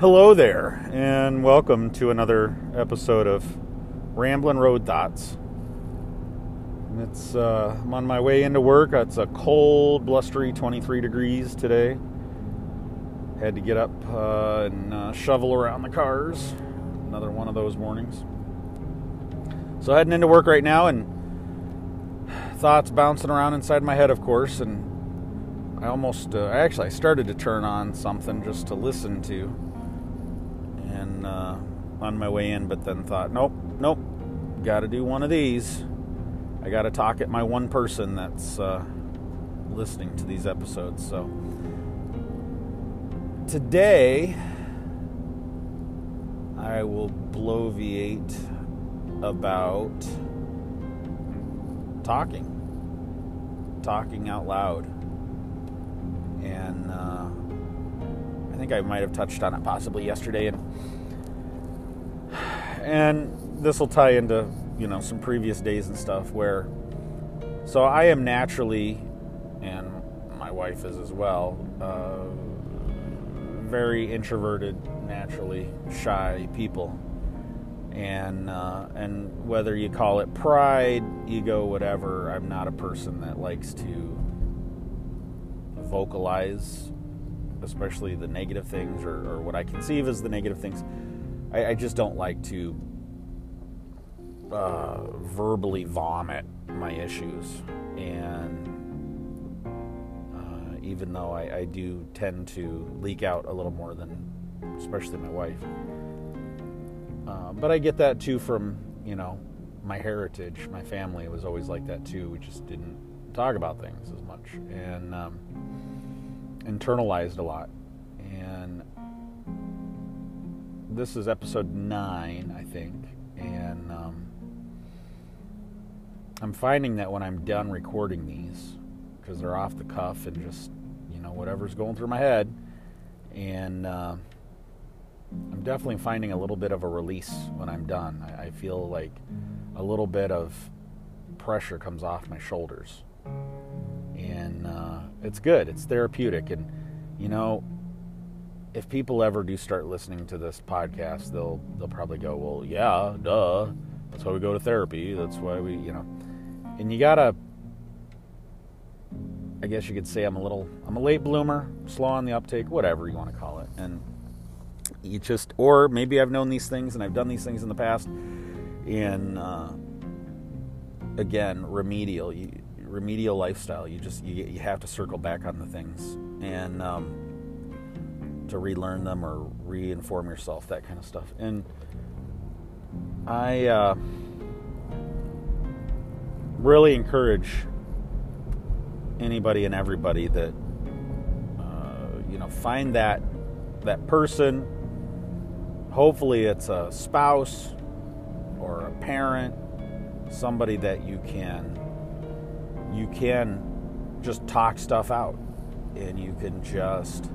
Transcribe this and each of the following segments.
Hello there, and welcome to another episode of Ramblin' Road Thoughts. It's uh, I'm on my way into work. It's a cold, blustery 23 degrees today. Had to get up uh, and uh, shovel around the cars. Another one of those mornings. So heading into work right now, and thoughts bouncing around inside my head, of course. And I almost, uh, actually, I started to turn on something just to listen to and uh, on my way in, but then thought, nope, nope, got to do one of these. I got to talk at my one person that's uh, listening to these episodes. So today, I will bloviate about talking, talking out loud, and. Uh, I think I might have touched on it possibly yesterday, and and this will tie into you know some previous days and stuff where. So I am naturally, and my wife is as well, uh, very introverted, naturally shy people, and uh, and whether you call it pride, ego, whatever, I'm not a person that likes to vocalize especially the negative things or, or, what I conceive as the negative things. I, I just don't like to uh, verbally vomit my issues. And uh, even though I, I, do tend to leak out a little more than, especially my wife. Uh, but I get that too from, you know, my heritage. My family was always like that too. We just didn't talk about things as much. And, um, internalized a lot. And this is episode nine, I think. And um, I'm finding that when I'm done recording these, because they're off the cuff and just, you know, whatever's going through my head, and uh, I'm definitely finding a little bit of a release when I'm done. I, I feel like a little bit of pressure comes off my shoulders. And uh, it's good. It's therapeutic, and you know, if people ever do start listening to this podcast, they'll they'll probably go, well, yeah, duh. That's why we go to therapy. That's why we, you know, and you gotta. I guess you could say I'm a little, I'm a late bloomer, slow on the uptake, whatever you want to call it, and you just, or maybe I've known these things and I've done these things in the past, and uh, again, remedial. You, remedial lifestyle. You just you, you have to circle back on the things and um, to relearn them or reinform yourself, that kind of stuff. And I uh, really encourage anybody and everybody that uh, you know find that that person. Hopefully, it's a spouse or a parent, somebody that you can you can just talk stuff out and you can just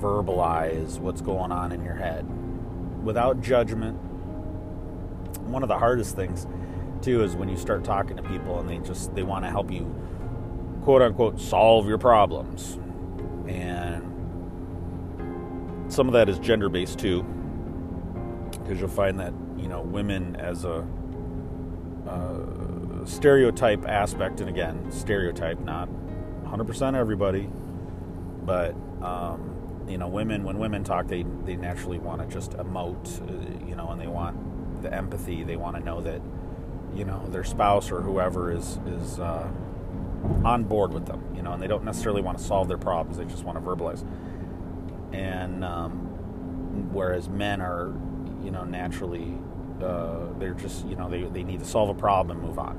verbalize what's going on in your head without judgment. One of the hardest things too is when you start talking to people and they just they want to help you quote unquote solve your problems. And some of that is gender based too because you'll find that, you know, women as a uh, stereotype aspect, and again, stereotype, not 100% everybody, but um, you know, women when women talk, they they naturally want to just emote, uh, you know, and they want the empathy. They want to know that you know their spouse or whoever is is uh, on board with them, you know, and they don't necessarily want to solve their problems. They just want to verbalize. And um, whereas men are, you know, naturally uh, they're just you know they, they need to solve a problem and move on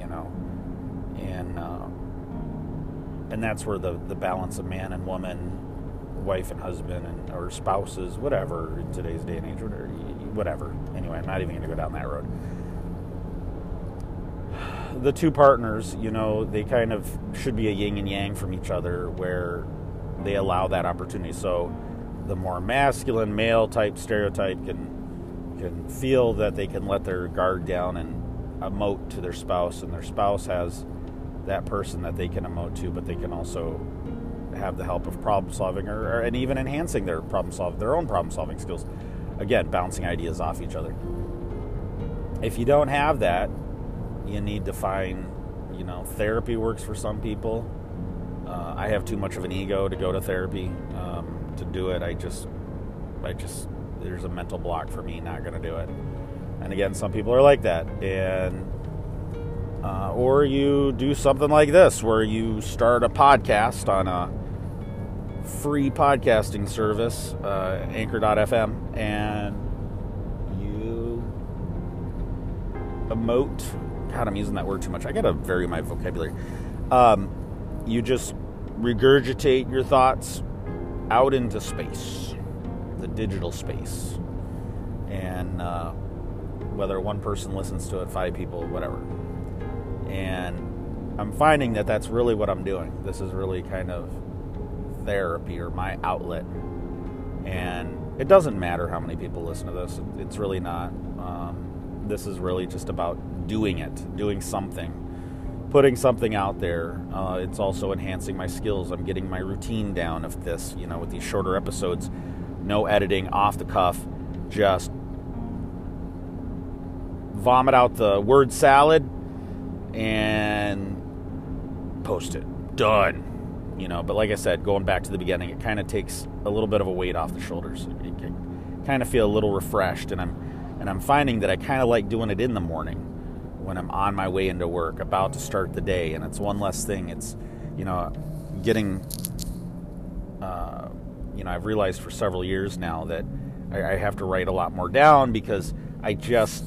you know and uh, and that's where the the balance of man and woman wife and husband and or spouses whatever in today's day and age whatever, whatever. anyway i'm not even going to go down that road the two partners you know they kind of should be a yin and yang from each other where they allow that opportunity so the more masculine male type stereotype can can feel that they can let their guard down and emote to their spouse, and their spouse has that person that they can emote to, but they can also have the help of problem solving or, or and even enhancing their problem solve their own problem solving skills. Again, bouncing ideas off each other. If you don't have that, you need to find, you know, therapy works for some people. Uh, I have too much of an ego to go to therapy um, to do it. I just, I just, there's a mental block for me not going to do it. And again, some people are like that, and uh, or you do something like this where you start a podcast on a free podcasting service, uh, Anchor.fm, and you emote. God, I'm using that word too much. I gotta vary my vocabulary. Um, you just regurgitate your thoughts out into space, the digital space, and uh, whether one person listens to it, five people, whatever and I'm finding that that's really what I'm doing. This is really kind of therapy or my outlet. And it doesn't matter how many people listen to this, it's really not. Um, this is really just about doing it, doing something, putting something out there. Uh, it's also enhancing my skills. I'm getting my routine down of this, you know, with these shorter episodes, no editing, off the cuff, just vomit out the word salad and post it. Done. You know, but like I said, going back to the beginning, it kind of takes a little bit of a weight off the shoulders. Kind of feel a little refreshed, and I'm and I'm finding that I kind of like doing it in the morning when I'm on my way into work, about to start the day, and it's one less thing. It's you know, getting. Uh, you know, I've realized for several years now that I, I have to write a lot more down because I just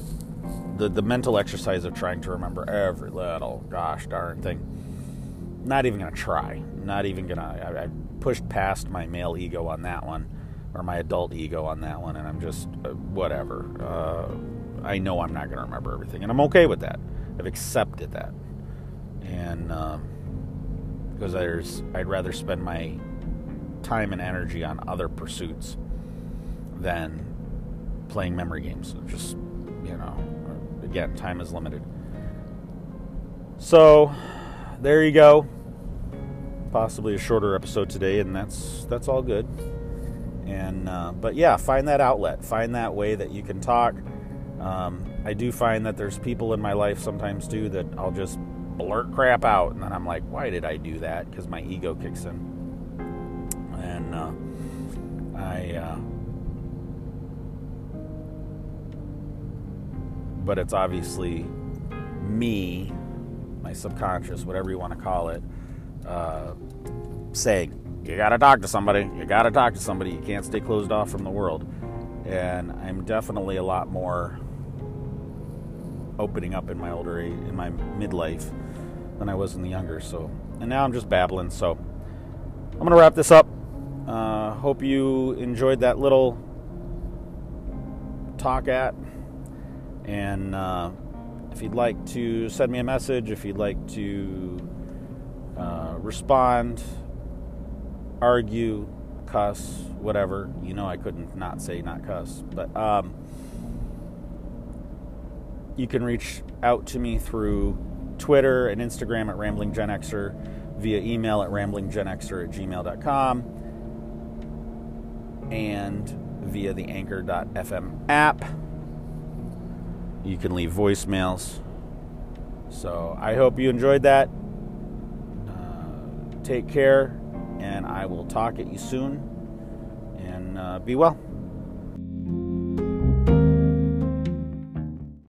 the, the mental exercise of trying to remember every little gosh darn thing. Not even gonna try. Not even gonna. I, I pushed past my male ego on that one, or my adult ego on that one, and I'm just uh, whatever. Uh, I know I'm not gonna remember everything, and I'm okay with that. I've accepted that, and um, because there's, I'd rather spend my time and energy on other pursuits than playing memory games. Just you know, again, time is limited. So, there you go. Possibly a shorter episode today, and that's that's all good. And uh, but yeah, find that outlet, find that way that you can talk. Um, I do find that there's people in my life sometimes too that I'll just blurt crap out, and then I'm like, why did I do that? Because my ego kicks in, and uh, I. Uh, but it's obviously me, my subconscious, whatever you want to call it, uh, saying, you got to talk to somebody, you got to talk to somebody, you can't stay closed off from the world. And I'm definitely a lot more opening up in my older age, in my midlife than I was in the younger. So, and now I'm just babbling. So, I'm to wrap this up. Uh, hope you enjoyed that little talk at and uh, if you'd like to send me a message, if you'd like to uh, respond, argue, cuss, whatever, you know, I couldn't not say not cuss. But um, you can reach out to me through Twitter and Instagram at RamblingGenXer, via email at ramblinggenxer at gmail.com, and via the anchor.fm app. You can leave voicemails. So I hope you enjoyed that. Take care, and I will talk at you soon. And uh, be well.